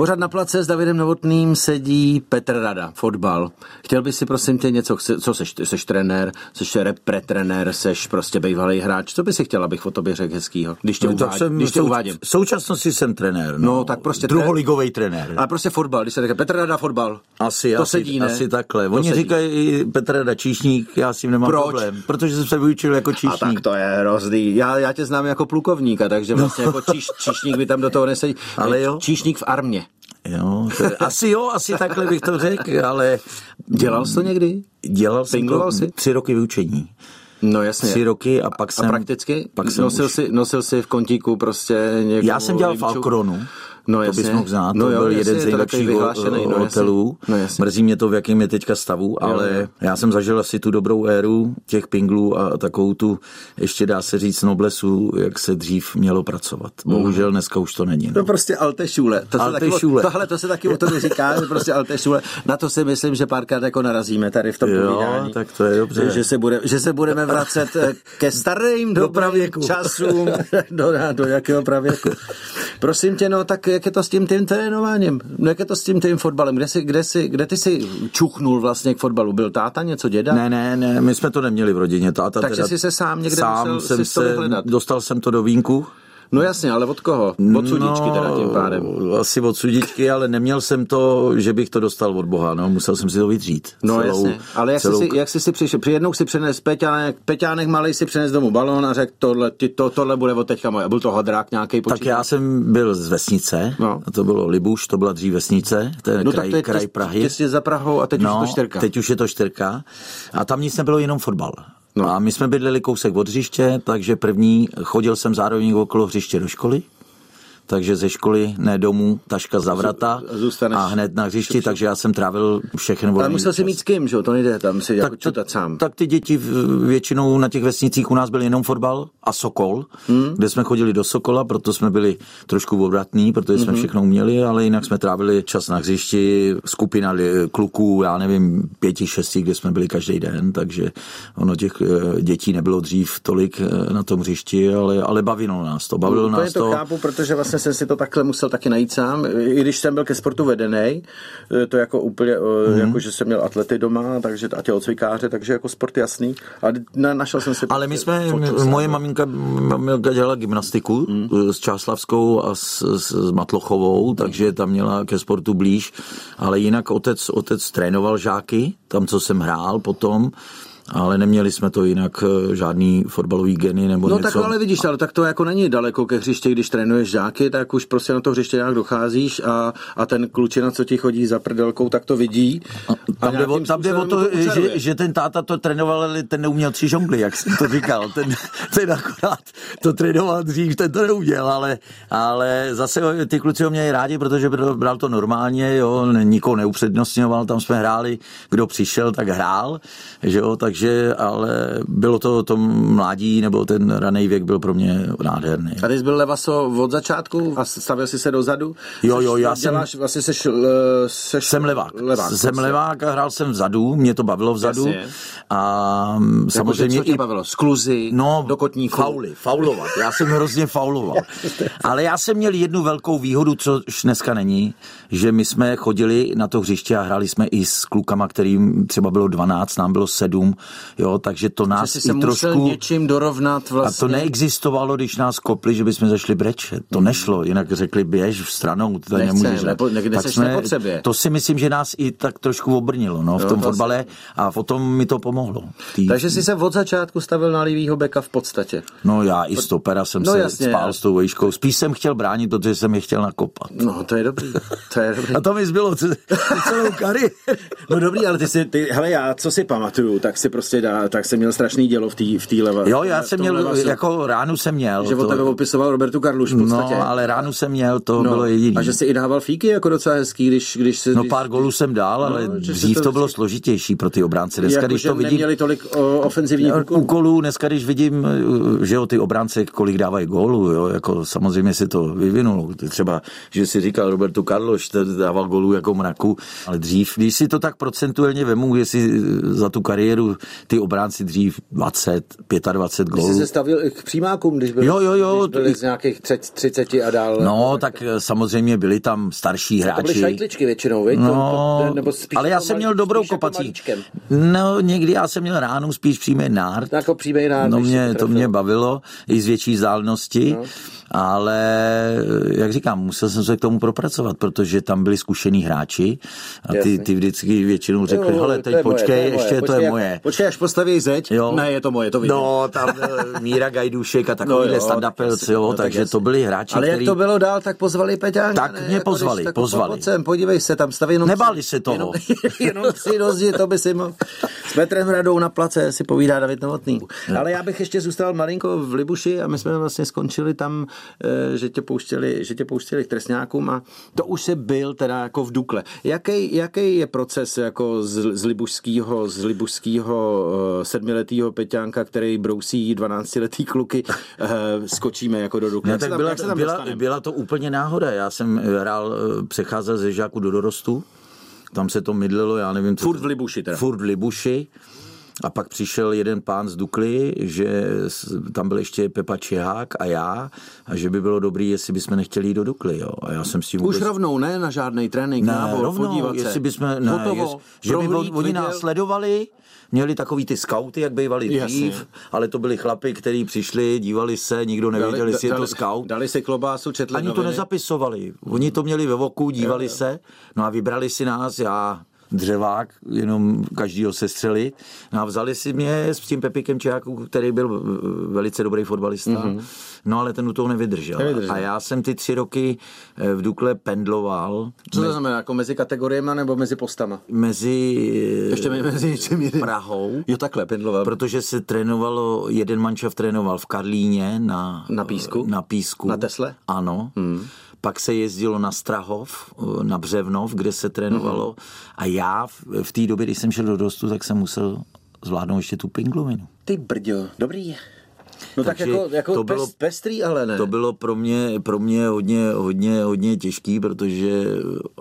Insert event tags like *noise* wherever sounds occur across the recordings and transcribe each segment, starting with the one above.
Pořád na place s Davidem Novotným sedí Petr Rada, fotbal. Chtěl bys si prosím tě něco, co seš, seš trenér, seš repre-trenér, seš prostě bývalý hráč, co bys si chtěl, abych o tobě řekl hezkýho, když tě, No, tak jsem, když tě sou- uvádím. V současnosti jsem trenér. No, No, tak prostě Druholigový trenér. Ale prostě fotbal, když se řekne Petr Rada fotbal. Asi, to asi, sedí, ne? asi takhle. To Oni sedí. říkají Petr Rada Číšník, já s tím nemám Proč? problém. Protože jsem se vyučil jako A Číšník. tak to je hrozný. Já, já tě znám jako plukovníka, takže vlastně jako číš, číšník by tam do toho nesedí. *laughs* Ale jo. Číšník v armě. Jo, to asi jo, asi takhle bych to řekl, ale Dělal jsi to někdy? dělal jsem to jsi? tři roky vyučení. No jasně. Tři roky a pak A jsem... prakticky? Pak jsem nosil, už, si, nosil si v kontíku prostě někomu já jsem dělal v limču? Alkronu. No to jasně. bys mohl znát, No to jo, byl jasně, jeden z nejlepších no hotelů. No jasně. Mrzí mě to, v jakém je teďka stavu, ale jo. já jsem zažil asi tu dobrou éru těch pinglů a takovou tu, ještě dá se říct, noblesu, jak se dřív mělo pracovat. Bohužel dneska už to není. No No. prostě Alte šule. To se Alte taky, o- šule. Tohle to se taky o to říká, že prostě Alte šule. Na to si myslím, že párkrát jako narazíme tady v tom Jo, povídání. tak to je dobře. Že se, bude, že se budeme vracet eh, ke starým do pravěku. časům, *laughs* do, do jakého pravěku. Prosím tě, no tak jak je to s tím tím trénováním? No, jak je to s tím tím fotbalem? Kde, jsi, kde, jsi, kde ty si čuchnul vlastně k fotbalu? Byl táta něco, děda? Ne, ne, ne, my jsme to neměli v rodině. Táta Takže teda, jsi se sám někde sám musel jsem si se, dostal jsem to do vínku. No jasně, ale od koho? Od sudičky teda tím pádem. No, Asi od sudičky, ale neměl jsem to, že bych to dostal od Boha, no, musel jsem si to vydřít. No jasně, ale jak, celou, jsi si, jak jsi si přišel? Při jednou si přenes Peťánek, Peťánek malý si přenes domů balón a řekl, tohle, ty, to, tohle bude od teďka moje. Byl to hadrák nějaký tak já jsem byl z vesnice, No. a to bylo Libuš, to byla dřív vesnice, to je no, kraj, tak to je kraj těs, Prahy. těsně za Prahou a teď no, už je to čtyřka. teď už je to čtyřka. A tam nic nebylo, jenom fotbal. No. A my jsme bydleli kousek od hřiště, takže první chodil jsem zároveň okolo hřiště do školy. Takže ze školy, ne domů, taška za vrata zůstaneš- a hned na hřišti, takže já jsem trávil všechny ale volný musel si mít s kým, že jo? To nejde tam si jako tak, čutat sám. tak ty děti většinou na těch vesnicích u nás byl jenom fotbal a Sokol, hmm. kde jsme chodili do Sokola, proto jsme byli trošku obratní, protože jsme Mhm. všechno uměli, ale jinak jsme trávili čas na hřišti, skupina kluků, já nevím, pěti, šesti, kde jsme byli každý den, takže ono těch eh, dětí nebylo dřív tolik eh, na tom hřišti, ale, ale bavilo nás to, bavilo Úplně nás to to. chápu, protože vlastně jsem si to takhle musel taky najít sám. I když jsem byl ke sportu vedený, to jako úplně, mm. jako že jsem měl atlety doma, takže a tělocvikáře, takže jako sport jasný. Ale na, našel jsem si... Ale my jsme, sám. moje maminka, maminka dělala gymnastiku Hmm. s Čáslavskou a s, s, s Matlochovou, takže tam měla ke sportu blíž, ale jinak otec, otec trénoval žáky, tam, co jsem hrál potom, ale neměli jsme to jinak eh, žádný fotbalový geny nebo No něco. tak ale vidíš, ale tak to jako není daleko ke hřišti, když trénuješ žáky, tak už prostě na to hřiště nějak docházíš a, a ten klučina, co ti chodí za prdelkou, tak to vidí. A Tam jde, o, tam jde o to, učaruje. že, že ten táta to trénoval, ale ten neuměl tři žongly, jak jsem to říkal. Ten, ten akorát to trénoval dřív, ten to neuměl, ale, ale zase ty kluci ho měli rádi, protože bral bral to normálně, jo, nikoho neupřednostňoval, tam jsme hráli, kdo přišel, tak hrál, že jo, takže, ale bylo to to mládí, nebo ten raný věk byl pro mě nádherný. A ty jsi byl levaso od začátku a stavil jsi se dozadu? Jo, jo, já Seš- jsem- děláš, Vlastně seš, eh, seš Jsem levák. levák jsem prostě. levák a hrál jsem vzadu, mě to bavilo vzadu. Jasně. A Jakože samozřejmě co tě i bavilo? Skluzy, No, do kotníku. Fauly, faulovat. Já jsem hrozně fauloval. *laughs* Ale já jsem měl jednu velkou výhodu, což dneska není, že my jsme chodili na to hřiště a hráli jsme i s klukama, kterým třeba bylo 12, nám bylo 7, jo, takže to Že nás jsi se i musel trošku... něčím dorovnat A vlastně. to neexistovalo, když nás kopli, že bychom zašli brečet. To nešlo, jinak řekli běž v stranou, to Nechce, nemůžeš. nebo někde Tak nepotřebě. To si myslím, že nás i tak trošku obrnilo no, v Jo, tom to fotbale a potom mi to pomohlo. Tý, Takže jsi se od začátku stavil na levýho beka v podstatě. No já i stopera jsem No se jasně. spál s tou vejškou. Spíš jsem chtěl bránit, protože jsem je chtěl nakopat. No, to je dobrý. To je dobrý. *laughs* A to mi zbylo celou kariéru. *laughs* No dobrý, ale ty si, ty, hele já, co si pamatuju, tak si prostě dá, tak jsem měl strašný dělo v té v tý leva. Jo, já jsem měl, levasu. jako ránu jsem měl. Že o tebe opisoval Robertu Karluš v podstatě. no, ale ránu jsem měl, to bylo jediný. A že si i dával fíky jako docela hezký, když, když si... No když, pár golů jsem dál, ale No, si dřív to to bylo složitější pro ty obránce. Dneska, jako, když to vidím, neměli tolik o, ofenzivních úkolů. úkolů, dneska když vidím, že jo, ty obránce, kolik dávají gólů, jo, jako samozřejmě si to vyvinulo. Třeba, že si říkal Robertu ten dával gólů jako mraku, ale dřív, když si to tak procentuálně vemu, jestli za tu kariéru ty obránci dřív 20, 25 Ty jsi gólů. se stavil i k přímákům, když byli, Jo, jo, jo, když byli z nějakých tři- 30 a dál. No, tak eh, samozřejmě byli tam starší to byly hráči. šajtličky většinou, viď? No, to, to, nebo spíš ale já jako jsem měl dobrou jako kopací. No, někdy já jsem měl ránu spíš přímý nárt. Jako přímý rád, No když mě, to mě bavilo i z větší vzdálenosti, no. Ale jak říkám, musel jsem se k tomu propracovat, protože tam byli zkušení hráči a ty, ty vždycky většinou řekli, Jo, hele, to teď je moje, počkej, to je moje, ještě to počkej, je jak- moje. Počkej, až postaví zeď. Jo. Ne, je to moje, to vidím. No, tam byl Míra Gajdušek a takovýhle No jo, tak stand jasně, jo, no tak takže jasně. to byli hráči, Ale jak který... to bylo dál, tak pozvali Peťánka. Tak ne? mě Jako pozvali, když- tak pozvali. sem, podívej se, tam staví jenom... Nebáli se toho. Jenom, *laughs* jenom tři rozdíl, to by si mohl. S Petrem Radou na place si povídá David Novotný. Ale já bych ještě zůstal malinko v Libuši a my jsme vlastně skončili tam, eh, že tě pouštěli, že tě pouštěli k trestňákům a to už se byl teda jako v Dukle. Jaký, jaký je proces jako z, z libušského, z libušského uh, sedmiletého Peťánka, který brousí 12-letý kluky, uh, skočíme jako do Dukle? Se tak byla, tam byla, byla to úplně náhoda. Já jsem hrál, eh, přecházel ze žáku do dorostu, tam se to mydlilo, já nevím, co Furt v Libuši teda. Furt v Libuši. A pak přišel jeden pán z Dukly, že tam byl ještě Pepa Čehák a já, a že by bylo dobrý, jestli bychom nechtěli jít do Dukly. Jo. A já jsem s tím Už rovnou, ne na žádný trénink, ne, nábor, rovnou, podívat se. jestli bychom, ne, Hotovo, jest, že by oni nás viděl. sledovali, měli takový ty skauty, jak bývali Jasně. dřív, ale to byli chlapy, kteří přišli, dívali se, nikdo nevěděl, jestli je to scout. Dali si klobásu, četli Ani to noviny. nezapisovali. Oni to měli ve voku, dívali se, no a vybrali si nás, já dřevák, jenom každýho sestřelit. No a vzali si mě s tím Pepikem Čeháku, který byl velice dobrý fotbalista, mm-hmm. no ale ten u toho nevydržel. Nevydržel. A já jsem ty tři roky eh, v Dukle pendloval Co to znamená, jako mezi kategoriemi nebo mezi postama? mezi eh, Ještě mezi něčím jiným. Prahou, Jo, takhle, pendloval. protože se trénovalo, jeden manšaft trénoval v Karlíně na, Na Písku? Na Písku. Na Tesle? Ano. Hmm. Pak se jezdilo na Strahov, na Břevnov, kde se trénovalo. Hmm. A já v, v té době, když jsem šel do dostu, tak jsem musel zvládnout ještě tu pinglovinu. Ty brďo, dobrý. No tak Takže jako, jako to bylo- pes, pestrý, ale ne. To bylo pro mě, pro mě hodně, hodně, hodně těžký, protože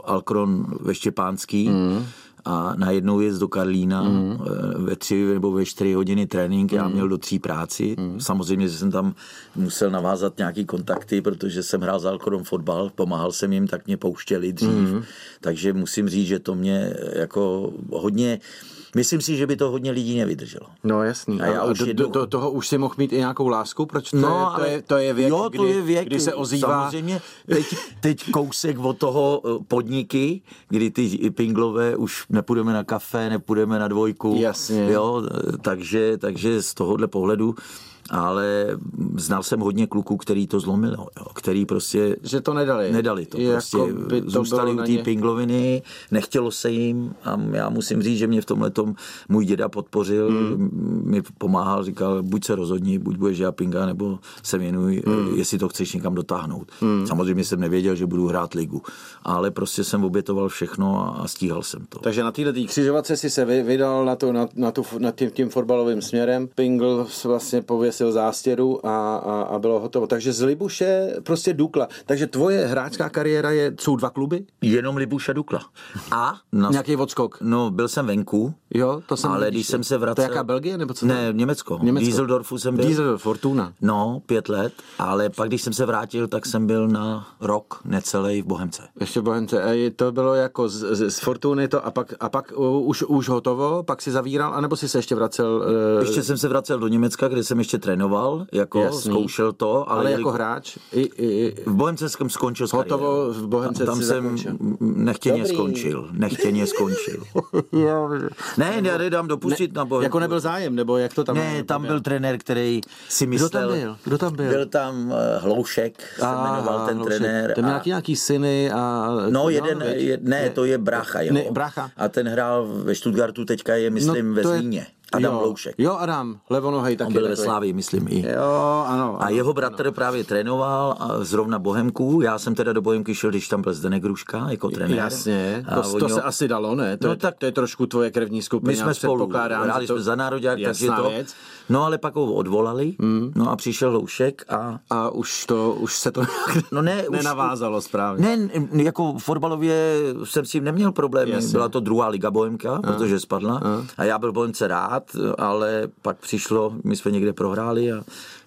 Alkron ve Štěpánský Mm. A najednou jezd do Karlína mm. ve tři nebo ve čtyři hodiny trénink, Mm. já měl do tří práci. Samozřejmě, že jsem tam musel navázat nějaký kontakty, protože jsem hrál za Alkron fotbal, pomáhal jsem jim, tak mě pouštěli dřív. Mm. Takže musím říct, že to mě jako hodně, myslím si, že by to hodně lidí nevydrželo. No jasný. A já už do, jednou- do, do, toho už si mohl mít i nějakou lásku? Proč to, No, je, to, ale- je, to je věk, jo, kdy, to je věk, kdy se ozývá. Samozřejmě, teď, teď kousek od toho eh, podniky, kdy ty pinglové už nepůjdeme na kafe, nepůjdeme na dvojku. Jasně. Jo, eh, takže, takže z tohohle pohledu ale znal jsem hodně kluků, který to zlomili, jo, který prostě Že to nedali. Nedali to, Jako prostě to zůstali u té pingloviny, nechtělo se jim a já musím říct, že mě v tomhle můj děda podpořil, Hmm. mi pomáhal, říkal, buď se rozhodni, buď budeš dělat pinga, nebo se věnuj, Hmm. jestli to chceš někam dotáhnout. Samozřejmě jsem nevěděl, že budu hrát ligu, ale prostě jsem obětoval všechno a, a stíhal jsem to. Takže na této křižovatce si se vy- vydal na, to, na, na, tu, na tím, tím fotbalovým směrem. Pingl vlastně pověsil zástěru a, a, a bylo hotovo. Takže z Libuše prostě Dukla. Takže tvoje hráčská kariéra je, jsou dva kluby? Jenom Libuša Dukla. A? Na- Nějaký odskok? No, byl jsem venku, Jo, to jsem ale vidíš, když jsem se vracel... To je jaká Belgie nebo co? Ne, Německo. Německo. Dieseldorfu jsem byl. Diesel, Fortuna. No, pět let, ale pak, když jsem se vrátil, tak jsem byl na rok necelý v Bohemce. Ještě Bohemce. A to bylo jako z, z, z Fortuny to a pak, a pak uh, už, už hotovo, pak si zavíral, anebo si se ještě vracel? Uh, Ještě jsem se vracel do Německa, kde jsem ještě trénoval, jako Jasný. zkoušel to, ale, ale jako hráč? I, i, i, v Bohemce jsem skončil s Hotovo, v Bohemce Tam jsem zakončil. nechtěně Dobrý. skončil. Nechtěně skončil. *laughs* ne, já nedám dopustit na Bohemku. jako nebyl zájem, nebo jak to tam Ne, tam byl trenér, který si Kdo myslel... tam byl? Kdo tam byl? Byl tam eh, Hloušek, se jmenoval ten Hloušek. trenér. Ten měl a- nějaký, nějaký syny a... No, jeden, je, ne, to je brácha jeho. Ne, brácha. A ten hrál ve Stuttgartu, teďka je, myslím, ve to je- Zlíně. Adam jo, Hloušek. Jo, Adam, levonohej taky. On byl ve. Slávii, myslím i. Jo, ano. A ano. jeho bratr právě trénoval a zrovna Bohemku. Já jsem teda do Bohemky šel, když tam byl Zdenek Gruška jako trenér. Jasně, A to, to ho- se asi dalo, ne? To, No je, tak- to je trošku tvoje krevní skupina. My jsme spolu hráli to- jsme za národák, takže to... Věc. No ale pak ho odvolali, no a přišel Hloušek a... A už to, už se to *laughs* No ne, už- nenavázalo správně. Ne, jako fotbalově jsem s tím neměl problémy. Jasně. Byla to druhá liga Bohemka, protože spadla. A já byl Bohemce rád, rád, ale pak přišlo, my jsme někde prohráli a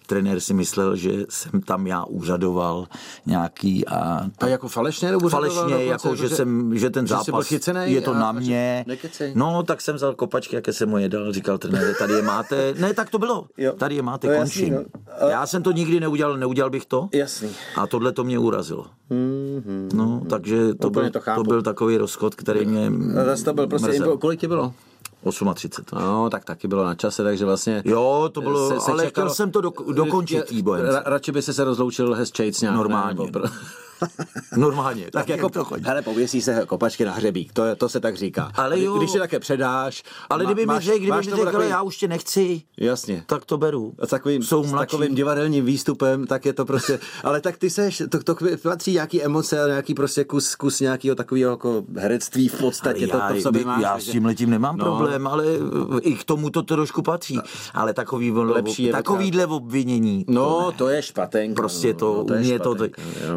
trenér si myslel, že jsem tam já úřadoval nějaký a... A jako falešně nebo Falešně, dokonce, jako, že, jsem, že ten že zápas chycenej je to na mě. nekecej. No, tak jsem vzal kopačky, jaké jsem mu je dal, říkal trenér, tady je máte. Ne, tak to bylo. Jo. Tady je máte, No, končím. jasný, no. A- Já jsem to nikdy neudělal, neudělal bych to. Jasný. A tohle to mě urazilo. No, takže to Úplně byl, to to, byl takový rozchod, který mě A zase to byl prostě, mrzel. kolik ti bylo? 38. No, tak taky bylo na čase, takže vlastně... Jo, to bylo, ale chtěl jsem to dok- dokončit tý bojem. Ra, radši by se se rozloučil Hez Chates nějak. Normálně. Ne, nebo. Normálně. tak jako, to chodí. hele, pověsí se kopačky na hřebík, to, to se tak říká. Ale jo. Když je také předáš... Ale má- kdyby mi máš- řekl, kdyby mi řekl, takový- já už tě nechci, Jasně. tak to beru. A s takovým, Jsou s takovým divadelním výstupem, tak je to prostě, *laughs* ale tak ty seš, to, to patří nějaký emoce a nějaký prostě kus, kus nějakého takového jako herectví v podstatě, to, to v sobě máš. já s tím letím nemám No. no. problém, ale i k tomu to trošku patří. Ale takový, Lepší takovýhle obvinění. No, to je špatenka. Prostě to, no, u mě to,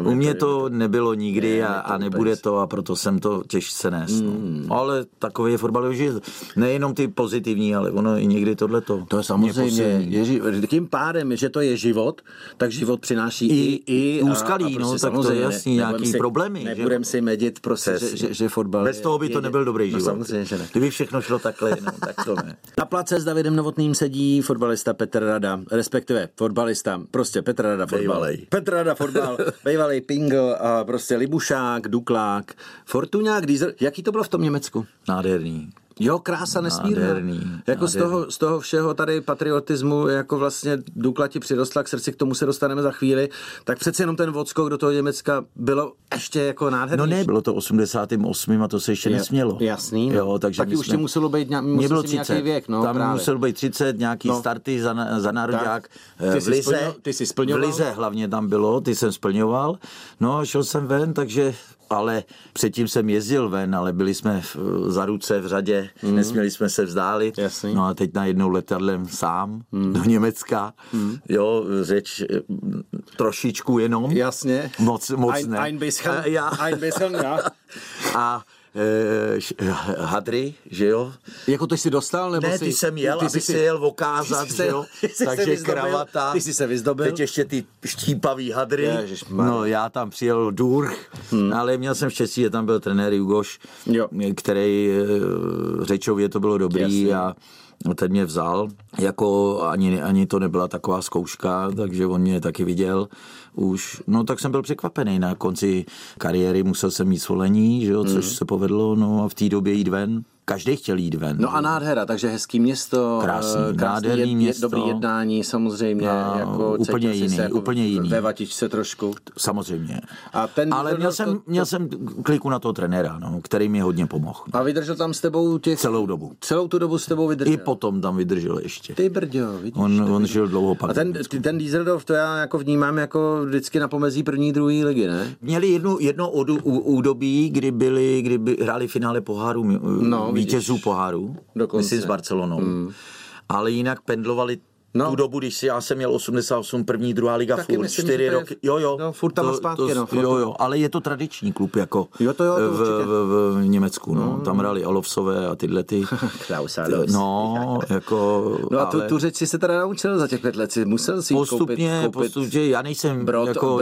u mě to nebylo nikdy Ne, a, je to a nebude to a proto jsem to těžce nes. Mm. No. Ale takový je fotbalový život. Nejenom ty pozitivní, ale ono i někdy tohleto. To je mě samozřejmě, je, ži- tím pádem, že to je život, tak život přináší i, I- i, úskalí, no, tak to je jasný, nebudem nějaký si, problémy, že Nebudem si medit prostě, že, že, že fotbal Bez je- toho by to je- nebyl dobrý no, život. samozřejmě, že ne. Kdyby všechno šlo takhle, no, tak to ne. *laughs* Na place s Davidem Novotným sedí fotbalista Petr Rada, respektive fotbalista, prostě Petr Rada fotbal. Bejvalej. Petr Rada fotbal, *laughs* bejvalej Pingl, a prostě Libušák, Duklák, Fortuňák, Diesel. Jaký to bylo v tom Německu? Nádherný. Jo, krása nesmírná. Nádherný, Jako z nádherný. toho, z toho všeho tady patriotismu, jako vlastně Dukla ti přirostla k srdci, k tomu se dostaneme za chvíli, tak přece jenom ten odskok do toho Německa bylo ještě jako nádherný. No ne, bylo to 88. a to se ještě Je- nesmělo. jasný, no. Jo, takže Taky už jsme- ti muselo být nějak- musel bylo si nějaký 30. věk, no, Tam právě. muselo být 30, nějaký No. starty za, za národák. Tak. Ty v Lize, ty jsi splňoval? V Lize hlavně tam bylo, ty jsem splňoval. No, šel jsem ven, takže ale předtím jsem jezdil ven, ale byli jsme v, za ruce v řadě, mm. nesměli jsme se vzdálit. Jasný. No a teď najednou letadlem sám mm. do Německa. Mm. Jo, řeč trošičku jenom. Jasně. Moc, moc ein, ne. Ein bisschen, A já. ein bisschen, ja. *laughs* A e, š- hadry, že jo? Jako ty jsi dostal? Nebo Ne, jsi, ty jsem jel, ty abych jsi se jel okázat, jsi *laughs* že jo? jsi se Takže vyzdobil, kravata. ty jsi se vyzdobil. Teď ještě ty štípavý hadry. Ježišmarja. No, já tam přijel Durch, hmm. ale měl jsem štěstí, že tam byl trenér Jugoš, Jo. který e, řečově to bylo dobrý Jasně. a ten mě vzal, jako ani, ani to nebyla taková zkouška, takže on mě taky viděl už, no tak jsem byl překvapený na konci kariéry, musel jsem mít svolení, že jo, což se povedlo, no a v té době jít ven, každý chtěl jít ven. No a nádhera, takže hezký město, Krásný, eh, krásný jed, město. dobrý jednání samozřejmě, A jako úplně jiný, se jako úplně jiný. Ve vatičce trošku. Samozřejmě. A ten Ale měl to- jsem, to- měl jsem kliku na toho trenéra, no, který mi hodně pomohl. A vydržel tam s tebou těch... Celou dobu. Celou tu dobu s tebou vydržel. I potom tam vydržel ještě. Ty brďo, vidíš. On, to on vidíš. žil dlouho pak. A ten, ten Dieseldorf, to já jako vnímám jako vždycky na pomezí první, druhé ligy, ne? Měli jednu, jedno údobí, kdy byli, kdy by hráli finále poháru, No, no, vítězů poháru, Dokonce. myslím s Barcelonou. Mm. Ale jinak pendlovali No. no. tu dobu, když si já jsem měl 88, první, druhá liga Taky furt, myslím, čtyři to roky. Jo, jo. no, furt tam a zpátky, no, furt. jo, jo, ale je to tradiční klub, jako Jo, to jo, to v, určitě. v, v, Německu, no. Tam hráli Olofsové a tyhle ty. *laughs* Klaus Alofs. No, jako... No a tu, ale tu řeč si se teda naučil za těch pět let, si musel si postupně, koupit, koupit. postupně, já nejsem brod- jako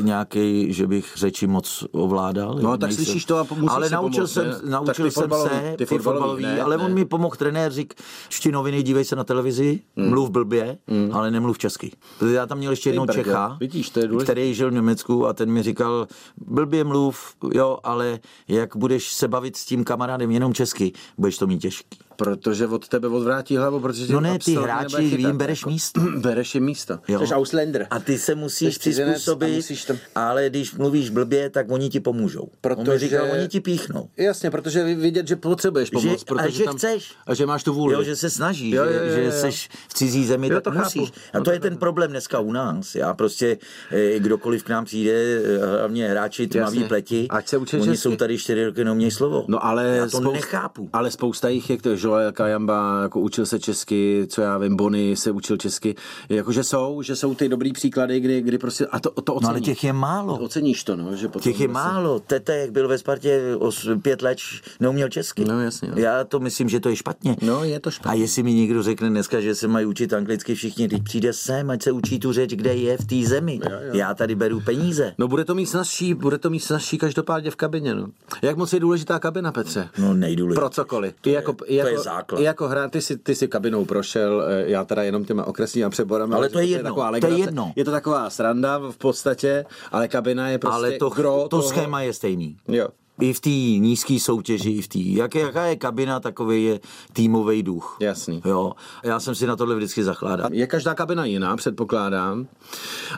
nějaký, že bych řeči moc ovládal. No, tak nejsem. slyšíš to a musíš Ale naučil jsem, naučil jsem se, ty fotbalový, ale on mi pomohl trenér, řík, čti noviny, dívej se na televizi, mluv blbě, ale nemluv česky. Protože já tam měl ještě jednou Čecha, vidíš, to je který žil v Německu a ten mi říkal, blbě mluv, jo, ale jak budeš se bavit s tím kamarádem jenom česky, budeš to mít těžký. Protože od tebe odvrátí hlavu, protože tě No ne, ty hráči, jim bereš jako. místo. *clears throat* bereš jim místo. Jo. Jsi Ausländer. A ty se musíš Jsi přizpůsobit, musíš tam- ale když mluvíš blbě, tak oni ti pomůžou. Protože... On říkal, oni ti píchnou. Jasně, protože vidět, že potřebuješ pomoc. Že, protože a že tam, chceš. A že máš tu vůli. Jo, že se snažíš, Jo, že, jo, jo, že jo. jsi v cizí zemi, Jo, tak to chápu. musíš. A No, to je ten problém dneska u nás. Já prostě, eh, kdokoliv k nám přijde, eh, hlavně hráči tmavý Jasně. pleti, Ať se oni jsou tady čtyři roky, slovo. No ale, Já to nechápu. ale spousta jich je, to, že Joel Kajamba jako učil se česky, co já vím, Bony se učil česky. Jakože jsou, že jsou ty dobrý příklady, kdy, kdy prostě, a to, to ocení. No ale těch je málo. Oceníš to, no, že potom Těch je prostě- málo. Tete, jak byl ve Spartě os, pět let, neuměl česky. No, jasně, no. Já to myslím, že to je špatně. No, je to špatně. A jestli mi někdo řekne dneska, že se mají učit anglicky všichni, když přijde sem, ať se učí tu řeč, kde je v té zemi. Já tady beru peníze. No bude to mít snazší, bude to mít snazší každopádně v kabině, no. Jak moc je důležitá kabina, Petře? No nejdůležitější. Pro cokoliv. I jako, i to je jako, základ. I jako hra, ty si, ty si kabinou prošel, eh, já teda jenom těma okresníma přeborami. Ale to je jedno, to je legrace. jedno. Je to taková sranda v podstatě, ale kabina je prostě Ale to, gro to toho- schéma je stejný. Jo. I v té nízké soutěži, i v té. Jak, jaká je kabina, takový je týmový duch. Jasný. Jo. Já jsem si na tohle vždycky zachládal. Je každá kabina jiná, předpokládám.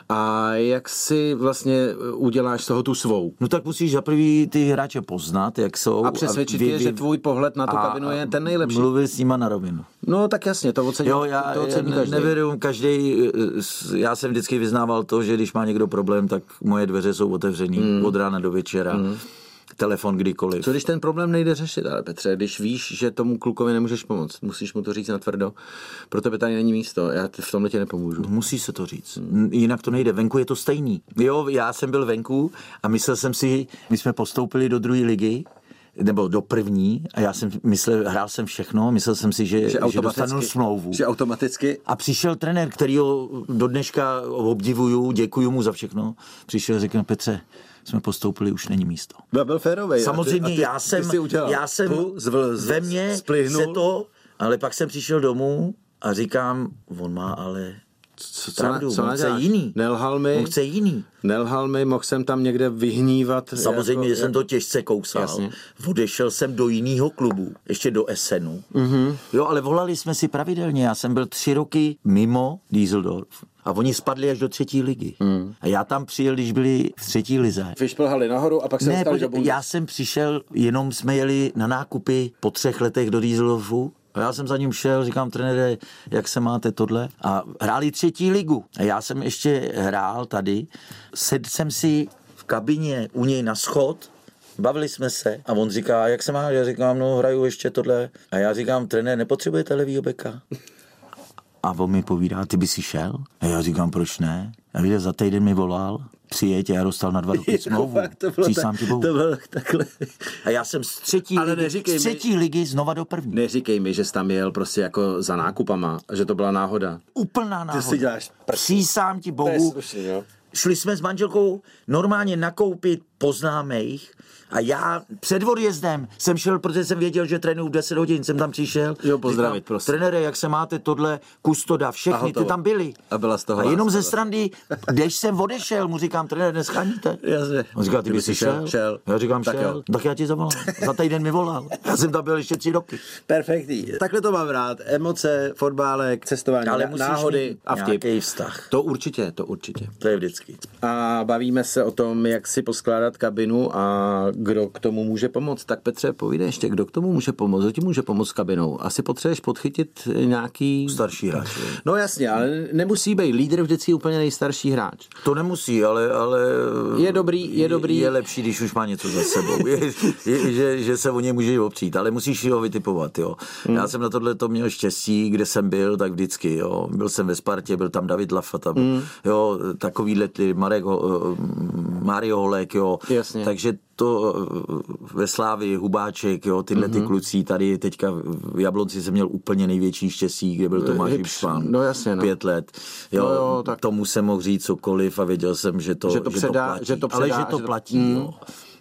A jak si vlastně uděláš z toho tu svou? No tak musíš za prvý ty hráče poznat, jak jsou. A přesvědčit je, že tvůj pohled na tu a- kabinu je ten nejlepší. Mluvil s nima na rovinu. No tak jasně, to ocení, Jo, já to ocení ne, každý. nevěřím, každý, já jsem vždycky vyznával to, že když má někdo problém, tak moje dveře jsou otevřený Hmm. od rána do večera. Telefon kdykoliv. Co když ten problém nejde řešit, ale Petře, když víš, že tomu klukovi nemůžeš pomoct, musíš mu to říct na tvrdo, pro tebe tady není místo, já v tomhle ti nepomůžu. Musí se to říct. Jinak to nejde. Venku je to stejný. Jo, já jsem byl venku a myslel jsem si, my jsme postoupili do druhé ligy, nebo do první a já jsem myslel, hrál jsem všechno, myslel jsem si, že, že, že dostanu smlouvu. že automaticky A přišel trenér, který ho do dneška obdivuju, děkuju mu za všechno. Přišel a řekl, Petře, jsme postoupili, už není místo. No, byl férovej. Samozřejmě a ty, já jsem, ty já jsem zvl, z, ve mně splihnul. se to, ale pak jsem přišel domů a říkám, on má ale co, co, pravdu, co on chce jiný. Nelhal mi, On chce jiný. nelhal mi, mohl jsem tam někde vyhnívat. Samozřejmě, jako, že jsem to těžce kousal. Jasně. Odešel jsem do jiného klubu, ještě do Essenu. Mhm. Mm-hmm. Jo, ale volali jsme si pravidelně. Já jsem byl tři roky mimo Düsseldorf. A oni spadli až do třetí ligy. Mm. A já tam přijel, když byli v třetí lize. Vyšplhali nahoru a pak se Ne, dostali do já jsem přišel, jenom jsme jeli na nákupy po třech letech do Düsseldorfu. A já jsem za ním šel, říkám, trenére, jak se máte tohle? A hráli třetí ligu. A já jsem ještě hrál tady. Sedl jsem si v kabině u něj na schod, bavili jsme se a on říká, jak se má? Já říkám, no hraju ještě tohle. A já říkám, trenér, nepotřebujete levýho beka? A on mi povídá, ty by si šel? A já říkám, proč ne? A víte, za týden mi volal, přijeď, já dostal na dva roky *laughs* smlouvu. To bylo, Přísám tak, ti Bohu. to bylo takhle. A já jsem z třetí, Ale ligy, z mi- třetí ligy znova do první. Neříkej mi, že jsi tam jel prostě jako za nákupama, že to byla náhoda. Úplná náhoda. si děláš prd. Přísám ti To je Bohu. slušný, jo. Šli jsme s manželkou normálně nakoupit poznámejch a já před odjezdem jsem šel, protože jsem věděl, že trénuju v 10 hodin, jsem tam přišel. Jo, pozdravit, Říkám, prosím. Trenére, jak se máte tohle, kustoda, všechny, ty tam byli. A byla z toho A jenom ze strandy, když jsem odešel, mu říkám, trenére, nescháníte. Jasně. On říká, ty bys šel, šel? šel. Já říkám, Tak šel. jo. Tak já ti zavolám. Za týden mi volal. Já jsem tam byl ještě tři roky. Perfektní. Takhle to mám rád. Emoce, fotbálek, cestování, Ale náhody a vtip. vztah. To určitě, to určitě. To je vždycky. A bavíme se o tom, jak si poskládat kabinu a kdo k tomu může pomoct. Tak Petře, povídej ještě, kdo k tomu může pomoct, kdo ti může pomoct s kabinou. Asi potřebuješ podchytit nějaký... Starší hráč. No jasně, ale nemusí být. Lídr vždycky úplně nejstarší hráč. To nemusí, ale, ale Je dobrý- je dobrý- Je lepší, když už má něco za sebou. Je, je, že, že, se o něj může opřít, ale musíš ho vytipovat. Jo. Hmm. Já jsem na tohle to měl štěstí, kde jsem byl, tak vždycky. Jo. Byl jsem ve Spartě, byl tam David Lafata, Hmm. jo, takovýhle ty, Marek, Ho- Mario Holek, jo. Jasně. Takže to eh, ve Slávi, Hubáček, jo, tyhle Mhm. ty kluci, tady teďka v Jablonci jsem měl úplně největší štěstí, kde byl Tomáš Hipš, Hipšman. no jasně, no. Pět let. Jo, No jo, tak- tomu jsem mohl říct cokoliv a věděl jsem, že to, Že to předá- platí. že to Ale předá, že to že to- platí, Mm. jo.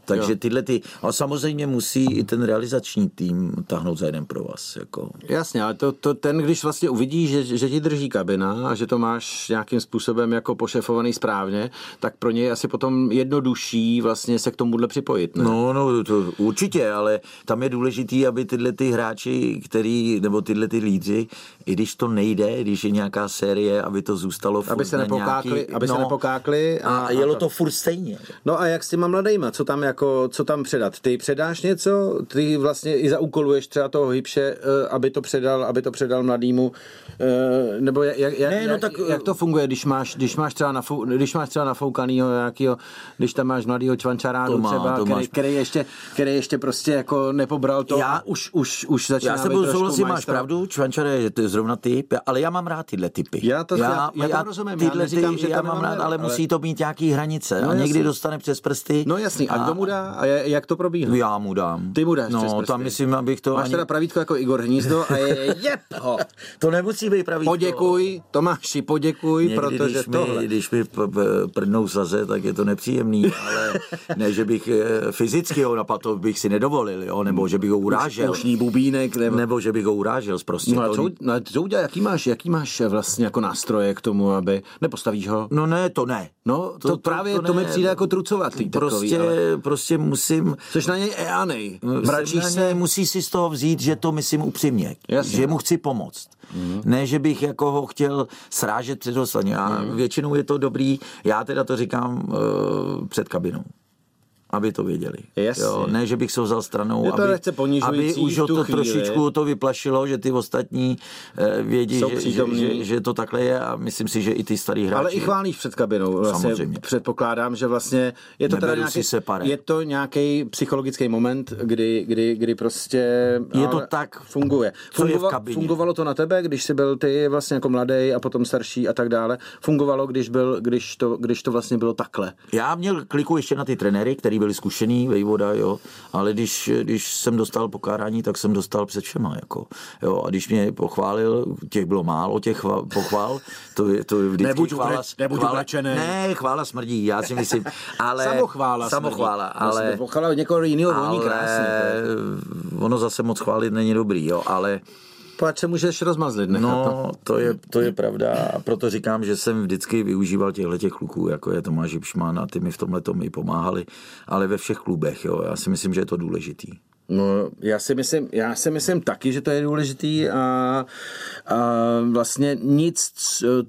Takže tyhle ty, a samozřejmě musí i ten realizační tým tahnout za jeden pro vás. Jako. Jasně, ale to, to ten, když vlastně uvidí, že, že ti drží kabina a že to máš nějakým způsobem jako pošefovaný správně, tak pro něj asi potom jednodušší vlastně se k tomuhle připojit. Ne? No, no, to určitě, ale tam je důležitý, aby tyhle ty hráči, který, nebo tyhle ty lídři, i když to nejde, když je nějaká série, aby to zůstalo furt aby se nepokákli, nějaký, aby se nepokákli. a, a jelo to furt stejně. No a jak s těma mladejma, co tam jako jako, co tam předat? Ty předáš něco? Ty vlastně i zaúkoluješ třeba toho hybše, eh, aby to předal, aby to předal mladýmu? Eh, Nebo jak, jak, Ne, no tak, jak to funguje, když máš, když máš třeba, nafou, když máš třeba nafoukanýho nějakýho, když tam máš mladýho čvančarádu To má, třeba, to který, máš. který, ještě, který ještě prostě jako nepobral to Já- a už, už, už začíná Já se budu souhlasit, máš pravdu, Čvančare je to je zrovna typ, ale já mám rád tyhle typy. Já to- já- já tomu rozumím, já tyhle neříkám, ty, že to já mám rád, ale, ale- musí to mít nějaký hranice No a někdy dostane přes prsty. No jasný, a kdo mu dá a jak to probíhá? Já mu dám. Ty mu dáš No, tam myslím, abych to Máš ani... teda pravítko jako Igor Hnízdo a je, jeb ho. *laughs* To nemusí být pravý. Poděkuj, Tomáši, poděkuj, Někdy, protože když mi, tohle. když mi p- p- prdnou saze, tak je to nepříjemný, ale *laughs* ne, že bych eh, fyzicky ho napadl, to bych si nedovolil, jo, nebo že bych ho urážel. Ušní bubínek, nebo... Nebo že bych ho urážel prostě. No a co, no co udělá, jaký máš, jaký máš vlastně jako nástroje k tomu, aby, nepostavíš ho? No ne, to ne. No, to, to, právě, to, to mi ne. přijde jako trucovatý takový, Prostě, ale... prostě musím... Což na něj eanej. Mračíš Mračíš se, musí si z toho vzít, že to myslím upřímně. Jasně. Že mu chci pomoct. Mm. Ne, že bych jako ho chtěl srážet před ostatní. A Mhm. většinou je to dobrý, já teda to říkám uh, před kabinou. Aby to věděli. Jasně. Jo, ne, že bych se vzal stranou, to aby, aby už ho to chvíli. trošičku to vyplašilo, že ty ostatní eh, vědí, že, že, že, že, to takhle je a myslím si, že i ty starý hráči. ale i chválíš před kabinou. Vlastně Samozřejmě. Předpokládám, že vlastně je to teda Neberu nějaký, si separé. je to nějaký psychologický moment, kdy, kdy, kdy prostě Je to ale tak, funguje. Fungova-. Fungovalo to na tebe, když jsi byl ty vlastně jako mladý a potom starší a tak dále. Fungovalo, když, byl, když, to, když to vlastně bylo takhle. Já měl kliku ještě na ty trenéry, který byli zkušený, Vejvoda, jo, ale když, když jsem dostal pokárání, tak jsem dostal před všema, jako, jo, a když mě pochválil, těch bylo málo, těch pochvál, to je, to je vždycky Nebuď chvála, uvle- nebuď chvála, uvlečenej. ne, chvála smrdí, já si myslím, ale... Samochvála. Samochvála, ale... Pochvála někoho jiného voní krásně. ale ono zase moc chválit není dobrý, jo, ale Pač se můžeš rozmazlit. Nechat, no, to je, to je pravda a proto říkám, že jsem vždycky využíval těchto těch kluků, jako je Tomáš Hipšman a ty mi v tomhle mi pomáhali, ale ve všech klubech, jo, já si myslím, že je to důležitý. No, já si myslím, já si myslím taky, že to je důležitý a, a vlastně nic,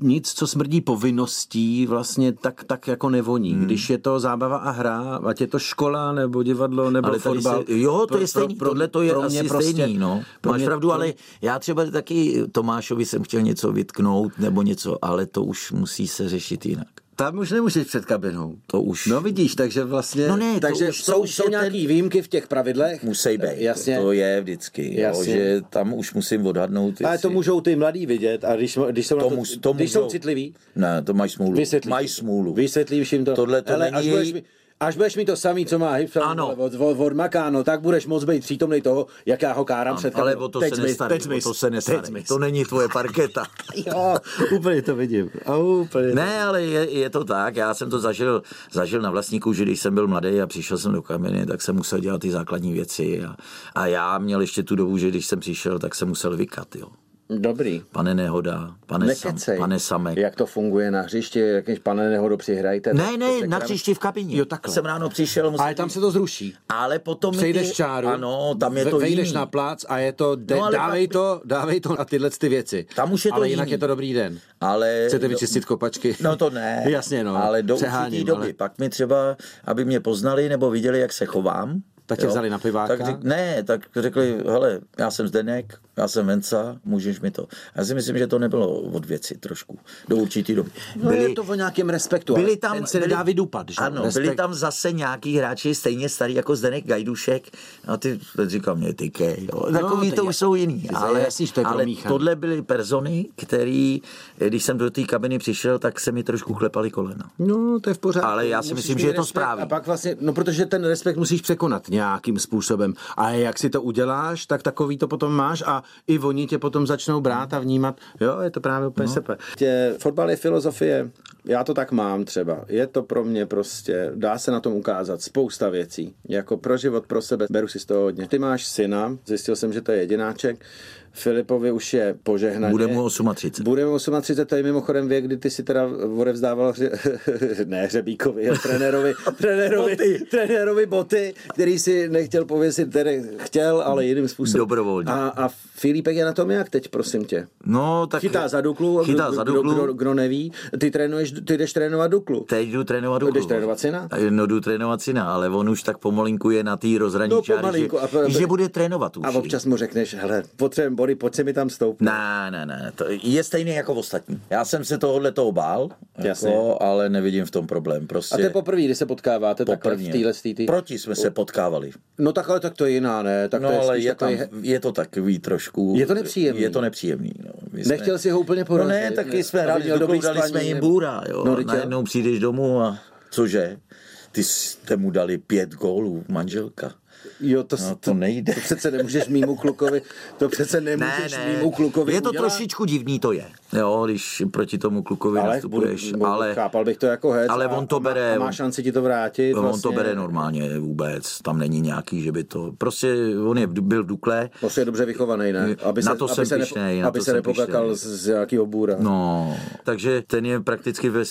nic, co smrdí povinností, vlastně tak, tak jako nevoní. Hmm. Když je to zábava a hra, ať je to škola, nebo divadlo, nebo Ale fotbal. se, jo, to je stejný, tohle to je pro mě asi prostě- stejný, no. pro Máš mě- pravdu, pro- ale já třeba taky Tomášovi jsem chtěl něco vytknout nebo něco, ale to už musí se řešit jinak. Tam už nemůžeš před kabinou. To už- No vidíš, takže vlastně... No ne, to takže už- to jsou, už jsou nějaký ten- výjimky v těch pravidlech. Musí být, Jasně. to je vždycky, Jasně. jo, že tam už musím odhadnout. Ale to jestli- můžou ty mladí vidět a když, když jsou, to, to, mus, to když jsou můžou- citliví, Ne, to mají smůlu. Vysvětlíš. Mají smůlu. Vysvětlíš jim to. Tohle to Hele, není až, budeš, až budeš mít to samý, co má Hipson Ano. od, od, od Makáno, tak budeš moc být přítomný toho, jak já ho kárám před ale o to Teď se zmiz, nestarej, teď o to se nestarej. To není tvoje parketa. *laughs* Jo, úplně to vidím. A úplně to- Ne, ale je, je, to tak. Já jsem to zažil, zažil na vlastní kůži, když jsem byl mladý a přišel jsem do kameny, tak jsem musel dělat ty základní věci. A, a já měl ještě tu dobu, že když jsem přišel, tak jsem musel vykat. Jo. Dobrý. Pane Nehoda, pane, sam, pane Samek. Jak to funguje na hřišti, jakýž pane nehodu přihrajte. Ne, ne, na příště v kabině. Jo, takhle. Jsem ráno přišel, musel... Ale tam se to zruší. ale potom mi Přejdeš ty- čáru, Ano, tam je to vejdeš jiný. na plác a je to, de, No, dávej, pak- to, dávej to na tyhle ty věci. Tam už je to Ale jinak jiný. je to dobrý den. Ale Chcete vyčistit kopačky? No to ne. *laughs* Jasně, no. Ale do Přeháním, určitý doby. ale- Pak mi třeba, aby mě poznali nebo viděli, jak se chovám. Tak tě vzali na piváka? Tak řek, ne, tak řekli, hele, já jsem Zdenek, já jsem Venca, můžeš mi to. Já si myslím, že to nebylo od věci trošku, do určitý doby. No je to o nějakém respektu, byli tam, ten se nedá vydupat, že? Ano, Respekt. byli tam zase nějaký hráči stejně starý jako Zdenek Gajdušek a ty říkal mě ty kej, jo. Takový to to je- už jsou jiný. to Ale, jasný, to je ale tohle byly persony, který, když jsem do té kabiny přišel, tak se mi trošku klepali kolena. No, to je v pořádku. Ale já si Musíš myslím, že je to správný. A pak vlastně, no protože ten respekt musíš překonat nějakým způsobem. A jak si to uděláš, tak takový to potom máš a i oni tě potom začnou brát a vnímat. Jo, je to právě úplně no. super. Tě, fotbal je filozofie, já to tak mám třeba. Je to pro mě prostě, dá se na tom ukázat spousta věcí. Jako pro život, pro sebe, beru si z toho hodně. Ty máš syna, zjistil jsem, že to je jedináček. Filipovi už je požehnaně. Bude mu 38. Bude mu 38, to je mimochodem věk, kdy ty si teda odevzdával hře, *laughs* ne hřebíkovi, trenérovi, *laughs* trenérovi, Boty. trenérovi boty, který si nechtěl pověsit, tedy chtěl, ale jiným způsobem. Dobrovolně. A, a Filipek je na tom jak teď, prosím tě? No, tak Chytá za Duklu, Chytá kdo, za kdo, Duklu. kdo, kdo, neví. Ty, trénuješ, ty jdeš trénovat Duklu. Teď jdu trénovat Duklu. Jdeš trénovat syna? No, jdu trénovat syna, ale on už tak pomalinku je na té rozhraní No, čáry, pomalinku. že, A- že bude trénovat už. A občas mu řekneš, hele, potřebujeme body, pojď se mi tam stoupnout. Ne, ne, ne, to je stejný jako ostatní. Já jsem se tohohle toho bál, Jasně. jako, ale nevidím v tom problém. Prostě A to je poprvé, kdy se potkáváte takhle v téhle. Proti jsme se potkávali. No tak ale tak to je jiná, ne? Tak No to je ale je, tam, takový... je to takový trošku... Je to nepříjemný. Je to nepříjemný. No. My jsme- Nechtěl si ho úplně No porazit. ne, taky jsme hráli dobrý dali jsme jim bůra, jo. No, jo. Najednou přijdeš domů a cože? Ty jste mu dali pět gólů, manželka. Jo, to, No, to nejde. To přece nemůžeš mýmu klukovi, to přece nemůžeš mýmu klukovi Je to udělat. trošičku divný, to je. Jo, když proti tomu klukovi ale nastupuješ. budu, ale chápal bych to jako hec. ale on to má- bere- A má šanci ti to vrátit. On vlastně. to bere normálně vůbec, tam není nějaký, že by to, prostě on je, byl v Dukle, Prostě je dobře vychovaný, ne? Aby Na se, to aby jsem se, pyšnej, na aby to se nepokakal z, z nějakého bůra. no, takže ten je prakticky, ve,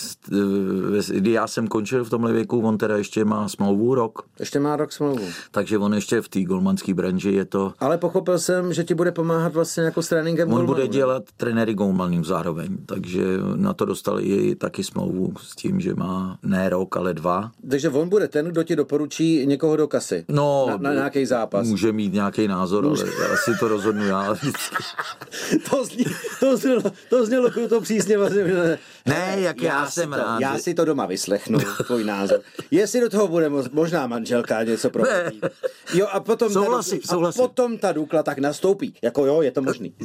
ve, kdy já jsem končil v tomhle věku, on teda ještě má smlouvu rok, Ještě má rok smlouvu. takže on ještě v té golmanské branži je to, Ale pochopil jsem, že ti bude pomáhat vlastně jako s tréninkem on golmanů, bude ne? dělat trenéry golmanů zároveň, takže na to dostal i taky smlouvu s tím, že má ne rok, ale dva. Takže on bude ten, kdo ti doporučí někoho do kasy. No, na, na nějaký zápas. Může mít nějaký názor, ale asi to rozhodnu já *laughs* to, zní, to, znělo, to znělo kruto přísně. Vlastně, Ne, jak já si jsem to, rád, Já si to doma vyslechnu, tvůj názor. Jestli do toho bude možná manželka něco prohodí. Jo, a potom, Souhlasím, ta, souhlasím. a potom ta Dukla tak nastoupí. Jako jo, je to možný. *laughs*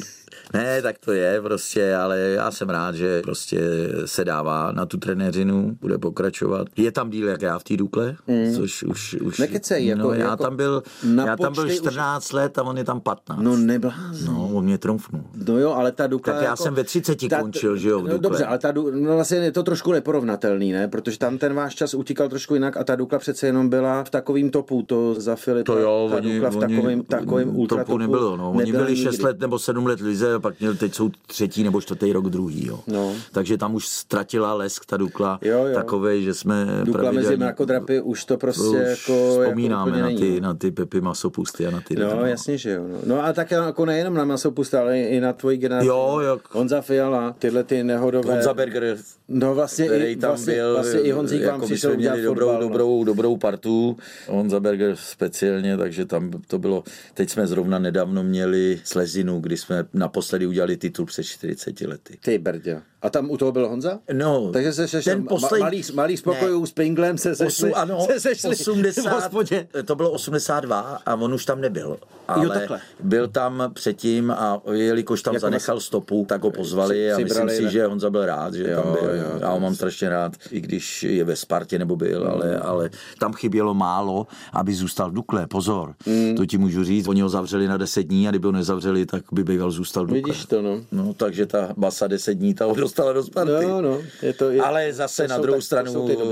Ne, tak to je prostě, ale já jsem rád, že prostě se dává na tu trenéřinu, bude pokračovat. Je tam díl jak já v té Dukle, mm. což už... už Nekecej, jako- no, já, jako tam byl, já tam byl počty už- 14 let a on je tam 15. No neblázni. no on mě trumfnul. No jo, ale ta Dukla... Tak já jsem ve 30 končil, že jo, v No Dukle. dobře, ale ta Dukla, no vlastně je to trošku neporovnatelný, ne? Protože tam ten váš čas utíkal trošku jinak a ta Dukla přece jenom byla v takovým topu, to za Filipa. To jo, ta oni, Dukla v oni, takovým, takovým ultra topu nebylo, no. Oni byli 6 nikdy. let nebo 7 let v lize a pak měli, teď jsou třetí nebo čtvrtý rok druhý, jo. No. Takže tam už ztratila lesk ta Dukla Jo, jo. takovej, že jsme Dukla mezi mrakodrapy už to prostě už jako... vzpomínáme jako na, ty, není. na ty Pepy masopusty a na ty No, jasně, že jo. No, no a tak jako nejenom na masopust, ale i na tvoji generaci. Jo, jak- Honza Fiala, tyhle ty nehodové... Honza Berger, No vlastně, který i, tam vlastně, byl, vlastně i Honzík vám jako by přišel udělat měli dobrou, fotbal, no. dobrou, dobrou partu, Honza Berger speciálně, takže tam to bylo, teď jsme zrovna nedávno měli slezinu, kdy jsme naposledy udělali titul před 40 lety. Ty brdě. A tam u toho byl Honza? No, Takže se sešel, ten ma- poslední- malý, malý spokojů s Pinglem se sešli, Osu, ano, se sešli v 80, hospodě. to bylo 82 a on už tam nebyl. Ale takhle. byl tam předtím a jelikož tam Jako zanechal stopu, tak ho pozvali a si myslím si, ne? že Honza byl rád, že Jo, tam byl. jo, Já ho mám strašně rád, i když je ve Spartě nebo byl, ale, ale tam chybělo málo, aby zůstal v Dukle. Pozor, Mm. to ti můžu říct. Oni ho zavřeli na 10 dní a kdyby ho nezavřeli, tak by býval zůstal Dukle. Vidíš to, no. No, takže ta basa 10 dní, ta ho dostala do Sparty. No, no, je to, je, Ale zase to na druhou tak- stranu dobrý, ne?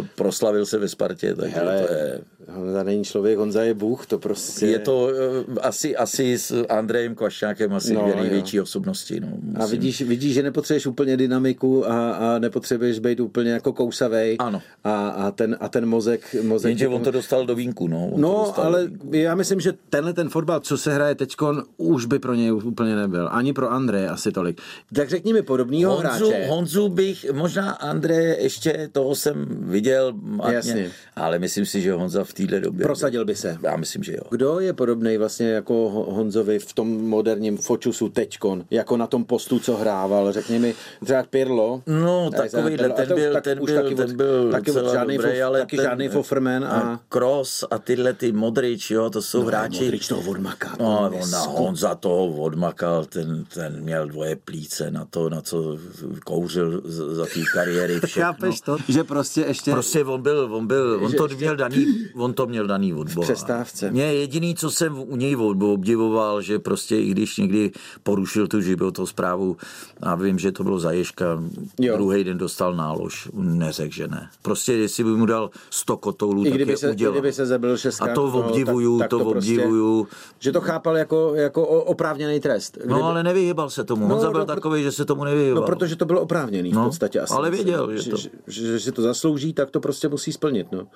eh, proslavil se ve Spartě, takže Hele, to je... Honza není člověk, Honza je Bůh, to prostě... Je to eh, asi, asi s Andrejem Kvašákem asi No, dvě jo. největší osobnosti. No, musím. A vidíš, vidíš, že nepotřebuješ úplně dynamiku a, a nepotřebuješ být úplně jako kousavej. Ano. A, a, ten, a ten mozek... mozek Jenže on to dostal do vínku. No, on No, do ale já myslím, že tenhle ten fotbal, co se hraje teď, už by pro něj úplně nebyl. Ani pro Andreje asi tolik. Tak řekni mi podobného Honzu, hráče. Honzu bych, možná Andreje ještě toho jsem viděl, matně, Jasně. ale myslím si, že Honza v téhle době... Prosadil by se. Já myslím, že jo. Kdo je podobný vlastně jako Ho- Honzovi v tom moderním fočusu teďkon, jako na tom postu, co hrával? Řekni mi, třeba Pirlo. No, Tak takovýhle, ten už byl, ten byl, ten byl taky žádnej dobrý, ale taky ten, žádný Fofferman a- Kroos a tyhle ty Modrič, jo, to jsou hráči. Modrič toho odmaká. to No, on, on za toho odmakal, ten, ten měl dvoje plíce na to, na co kouřil za té kariéry *laughs* všechno. Chápeš to? Že prostě ještě... Prostě on byl, on byl, on to ještě- měl daný, on to měl daný od Boha. přestávce. Mě jediný, co jsem u něj ob- obdivoval, že prostě i když někdy porušil tu životou zprávu a vím, že to bylo za Ježka, Jo. druhý den dostal nálož, neřekl, že ne. Prostě jestli by mu dal 100 kotoulů, I tak kdyby, je se, i udělal. kdyby se zabil šestka. A to obdivuju, tak, tak to obdivuju. Prostě, že to chápal jako, jako oprávněný trest. No ale nevyhybal se tomu. Honza byl no, takový, že se tomu nevyhybal. No protože to bylo oprávněný v No, podstatě asi. ale věděl, že to- že, že, že, si to zaslouží, tak to prostě musí splnit, no.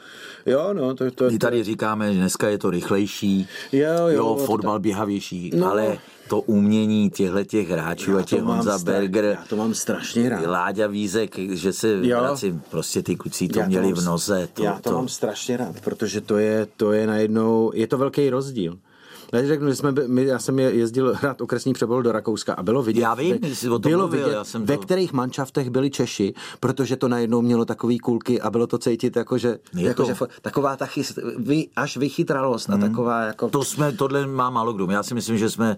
Jo, no, to, to, My tady říkáme, že dneska je to rychlejší, Jo, jo, jo to fotbal běhavější, No. ale to umění těchto těch hráčů, já to mám Honza stra- Berger, Já to mám strašně rád. Láďa Vízek, že se Jo. vrací, prostě ty kluci to Já měli mám- v noze. To, já to, mám strašně rád, protože to je, to je najednou, je to velký rozdíl. Já řeknu, že jsme, my, já jsem je- jezdil hrát okresní přebol do Rakouska a bylo vidět, Já vím, ve- jsi o tom bylo mluvil, vidět, já jsem ve to- kterých manšaftech byli Češi, protože to najednou mělo takový kulky a bylo to cítit jako, že, Je jako, to. že taková ta chyst, vy, až vychytralost a taková jako... To jsme, tohle má málo kdo. Já si myslím, že jsme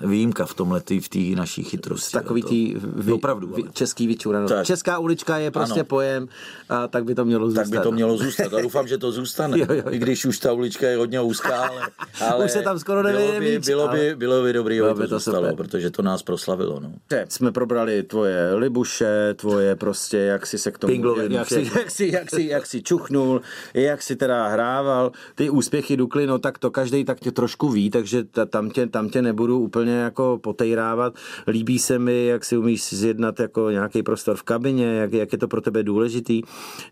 výjimka v tomhle, tý- v té naší chytrosti. Takový tý vy, Opravdu. vy, český vyčuranost. Česká ulička je prostě Ano. pojem a tak by to mělo zůstat. Tak by to mělo zůstat. A doufám, že to zůstane. *laughs* Jo, jo, jo. I když už ta ulička je hodně úzká, ale, ale *laughs* Už se tam skoro bylo nevyjde by, víc, bylo, by, ale- bylo by dobrý, Bylo aby by to to zůstalo, super. protože to nás proslavilo. No. Jsme probrali tvoje libuše, tvoje prostě, jak jsi se k tomu, Pinglovinu, jak, jak, si, jak, si, jak, si, jak si čuchnul, jak si teda hrával, ty úspěchy Dukly, no tak to každý tak tě trošku ví, takže ta, tam, tě, tam tě nebudu úplně jako potejrávat. Líbí se mi, jak si umíš zjednat jako nějaký prostor v kabině, jak, jak je to pro tebe důležitý,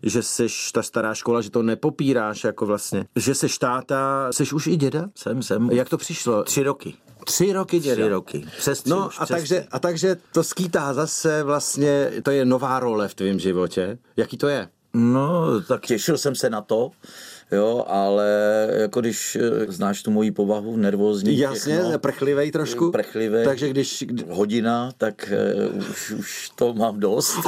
že jsi ta stará škola, že to nepopíráš jako vlastně, že jsi táta, jsi už i děda? Jsem, jsem. Jak to přišlo? Tři roky. Tři roky děda. Tři roky. Přes tři No už, a přes takže, a takže to skýtá zase vlastně, to je nová role v tvém životě. Jaký to je? No, tak těšil jsem se na to, jo, ale jako když eh, znáš tu moji povahu, nervózní, Jasně, všechno, prchlivej trošku. Prchlivej. Takže když... hodina, tak uh, už, už to mám dost. *laughs*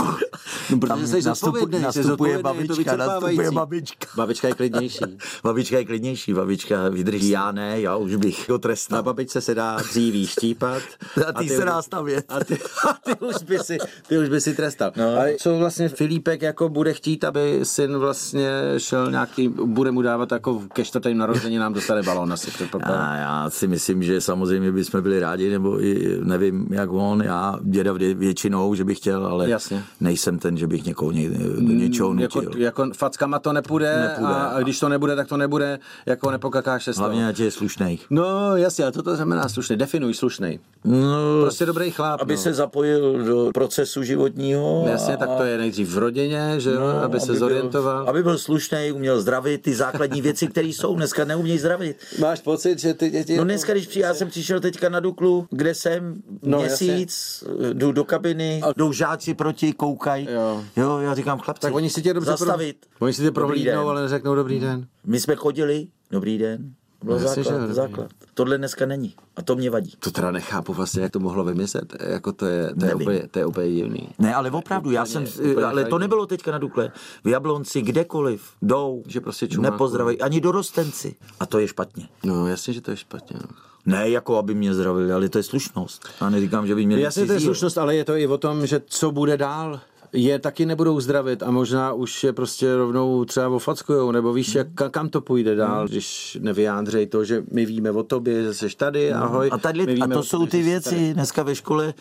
No, protože Tam jsi nastupu- nastupuje babička, nastupuje babička. Babička je klidnější. *laughs* Babička je klidnější, babička vydrží, já ne, já už bych ho Na trestal. babičce se dá dříví štípat. *laughs* A ty se dá stavět. A ty, a ty, už by si, ty už by si trestal. No. Ale co vlastně Filipek jako bude chtít, aby syn vlastně šel nějaký, bude mu dávat jako ke čtvrtým narozeninám dostane balón asi. A já si myslím, že samozřejmě bychom byli rádi, nebo i nevím, jak on, já děda většinou, že bych chtěl, ale Jasně. nejsem ten, že bych někoho ně, do něčeho jako, nutil. jako fackama to nepůjde, Nepůjde. A, a když to nebude, tak to nebude, jako nepokakáš se z toho. Hlavně ať je slušnej. No jasně, a to to znamená slušný, definuj slušný. No, Prostě dobrý chlap. aby no. se zapojil do procesu životního. Jasně, tak to je nejdřív v rodině, že jo, No, aby se byl- zorientoval. Aby byl slušný, uměl zdravit ty základní věci, které jsou. Dneska neumějí zdravit. Máš pocit, že ty děti... No dneska, když přijde, já jsem přišel teďka na Duklu, kde jsem No, měsíc, jdu do kabiny, jdou žáci proti, koukají. Jo. jo, já říkám, chlapci, Tak oni si tě dobře zastavit. Pro... Oni si tě prohlídnou, ale neřeknou dobrý den. My jsme chodili, dobrý den, byl No, jasně, že základ, základ. Tohle dneska není a to mě vadí. To teda nechápu vlastně, jak to mohlo vymyslet. Jako to je, to je, Nevím. úplně, to je úplně divný. Ne, ale opravdu, já jsem, úplně ale to nebylo teďka na Dukle. V Jablonci, kdekoliv, jdou, Že prostě čumáku. nepozdravají, ani dorostenci. A to je špatně. No jasně, že to je špatně. No. Ne jako, aby mě zdravili, ale to je slušnost. Já neříkám, že by měli Jasně, to je slušnost, ale je to i o tom, že co bude dál. Je taky nebudou zdravit a možná už je prostě rovnou třeba ofackujou, nebo víš, jak, ka- kam to půjde dál, když nevyjádřej to, že my víme o tobě, že jsi tady, ahoj. A, tady, a to jsou ty jsi tady. věci. Dneska ve škole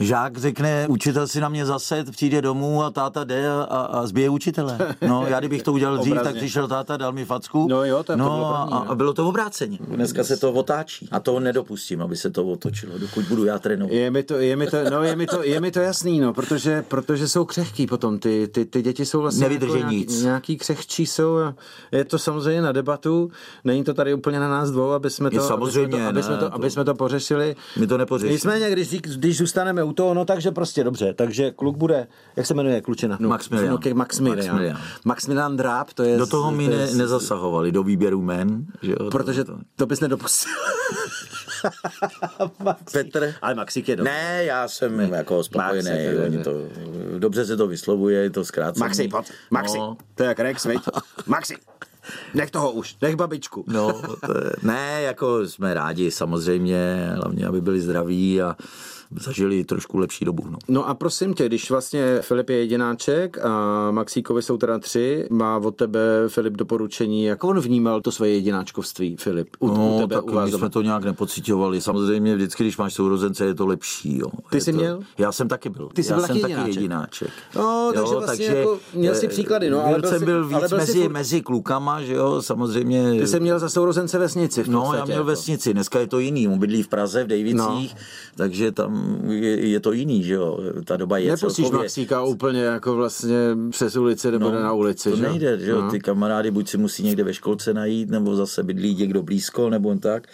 žák řekne, učitel si na mě zased, přijde domů a táta jde a, a zbije učitele. No, já kdybych to udělal dřív, tak přišel táta, dal mi facku. No jo, to je- to no, bylo první, a, no. a, bylo to obráceně. Dneska se to otáčí. A to nedopustím, aby se to otočilo, dokud budu já trénovat. Je mi to, je mi to, no, je mi to, je mi to jasný, no, protože, protože jsou křehký potom, ty, ty, ty děti jsou vlastně Nevydrží jako nějaký, nic. nějaký křehčí jsou a je to samozřejmě na debatu, není to tady úplně na nás dvou, aby jsme to, Je samozřejmě, aby jsme to, aby jsme to, aby jsme to pořešili. My to nepořešíme. Nicméně, když, když zůstaneme u toho, no takže prostě dobře, takže kluk bude, jak se jmenuje klučina? No, Maximilian. No, Maximilian. Maximilian. Maximilian Dráb, to je... Do toho mi to ne, nezasahovali, do výběru men. Že jo, Protože to, to bys nedopustil. *laughs* Petr? Ale Maxík je dobrý. Ne, já jsem jako spokojený. Maxi, to je- oni to, dobře se to vyslovuje, je to zkrácený. Maxi, pojď. Maxi. No, To je jak Rex, viď? Maxi. Nech toho už, nech babičku. No, to je, *laughs* ne, jako jsme rádi samozřejmě, hlavně, aby byli zdraví a zažili trošku lepší dobu. No. No a prosím tě, když vlastně Filip je jedináček a Maxíkovi jsou teda tři, má od tebe Filip doporučení, jak on vnímal to svoje jedináčkovství, Filip? U, No, u tebe, tak u vás my doma. jsme to nějak nepocitovali. Samozřejmě vždycky, když máš sourozence, je to lepší. Jo. Ty je jsi to... měl? Já jsem taky byl. Ty jsi Já byl jsem taky taky jedináček. jedináček. No, takže vlastně jako měl jsi eh, příklady, no, ale byl jsem byl víc ale byl mezi, furt- mezi klukama, že jo, samozřejmě. Ty jsi měl za sourozence vesnici No, já měl jako. vesnici, dneska je to jiný, on bydlí v Praze, v Dejvicích, no. takže tam tam je, je to jiný, že jo, ta doba je Nepustíš celkově... Maxíka úplně jako vlastně přes ulici nebo no, na ulici, to že? nejde, že jo, No. ty kamarády buď si musí někde ve školce najít, nebo zase bydlí někdo blízko, nebo jen tak.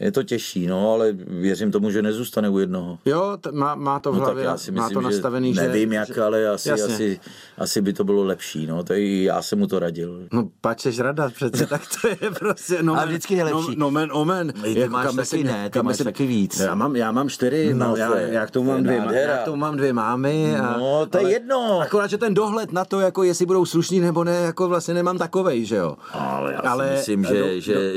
Je to těžší, no, ale věřím tomu, že nezůstane u jednoho. Jo, t- má, má to v No tak hlavě, já si má myslím, to nastavený, že že... nevím jak, že, ale asi, Jasně. asi, asi by to bylo lepší, no, to i já jsem mu to radil. No, pač seš rada přece, tak to je prostě... *laughs* No, A vždycky je lepší. No, no men, omen. Ty máš taky ne, ty máš taky víc. Já mám, já mám čtyři, no, No, já, je- já, k tomu to mám je dvě, má- já k tomu mám dvě mámy. A, No, to je jedno. Akorát, že ten dohled na to, jako jestli budou slušní nebo ne, jako vlastně nemám takovej, že jo. Ale já Ale- si myslím,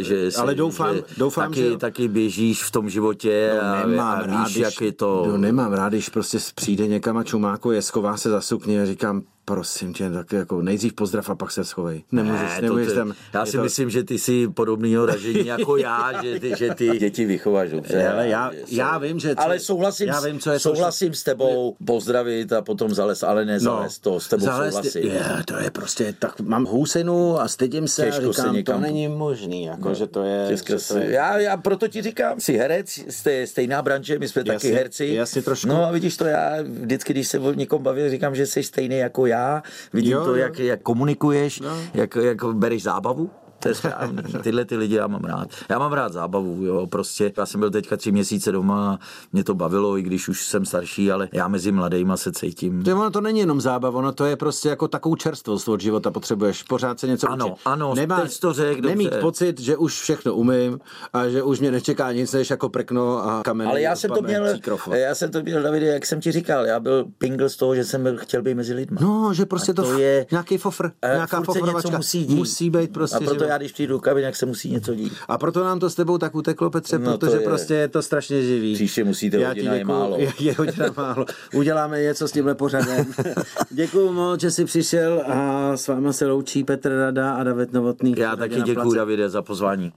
že, ale doufám- že taky, běžíš v tom životě a, nemám a rád, víš, když, jak je to... No, nemám rád, když prostě přijde někam a čumáko je, schová se za sukně a říkám, prosím tě, tak jako nejdřív pozdrav a pak se schovej. Nemůžeš, Ne, nemůžeš ty- tam. já si to- myslím, že ty jsi podobného ražení jako *laughs* já, že ty, že ty děti vychováš dobře. Ale já- já vím, že co- Ale souhlasím, já s- vím, co je to- souhlasím s tebou, pozdravit a potom zales, ale ne zales to, s tebou No, zalez- souhlasím. Je, to je prostě, tak mám husinu a stydím se Těžko a se říkám, někam- to není možný, jako, že to je... Těžko že to se- je Já, já proto ti říkám, jsi herec, jste stejná branže, my jsme taky Jasně, herci. jasně trošku. No a vidíš to, já vždycky, když se o někom bavím, říkám, že jsi stejný jako já. Vidím Jo, to, jo. jak, jak komunikuješ, No. jak, jak bereš zábavu. To je správný. Tyhle ty lidi já mám rád. Já mám rád zábavu, jo, prostě. Já jsem byl teďka tři měsíce doma, mě to bavilo, i když už jsem starší, ale já mezi mladejma se cítím. To, ono to není jenom zábava, ono to je prostě jako takovou čerstvost od života, potřebuješ pořád se něco Ano, učit. ano, teď jsi to řekl Nemít dobře. pocit, že už všechno umím a že už mě nečeká nic než jako prkno a kamen. Ale já jsem to měl, já jsem to měl, Davide, jak jsem ti říkal, já byl pingl z toho, že jsem byl, chtěl být mezi lidma. No, že prostě A to, to je- nějaký fofr, nějaká fofrovačka. musí dít. musí být prostě A proto. Já, když přijdu do kabiny, jak se musí něco dít. A proto nám to s tebou tak uteklo, Petře, No, to protože je- prostě je to strašně živý. Příště musíte, Já hodina ti je děkuju, málo. Je, *laughs* je hodina málo. Uděláme něco s tímhle pořadem. *laughs* děkuju moc, že jsi přišel a s váma se loučí Petr Rada a David Novotný. Já taky děkuji, Davide, za pozvání.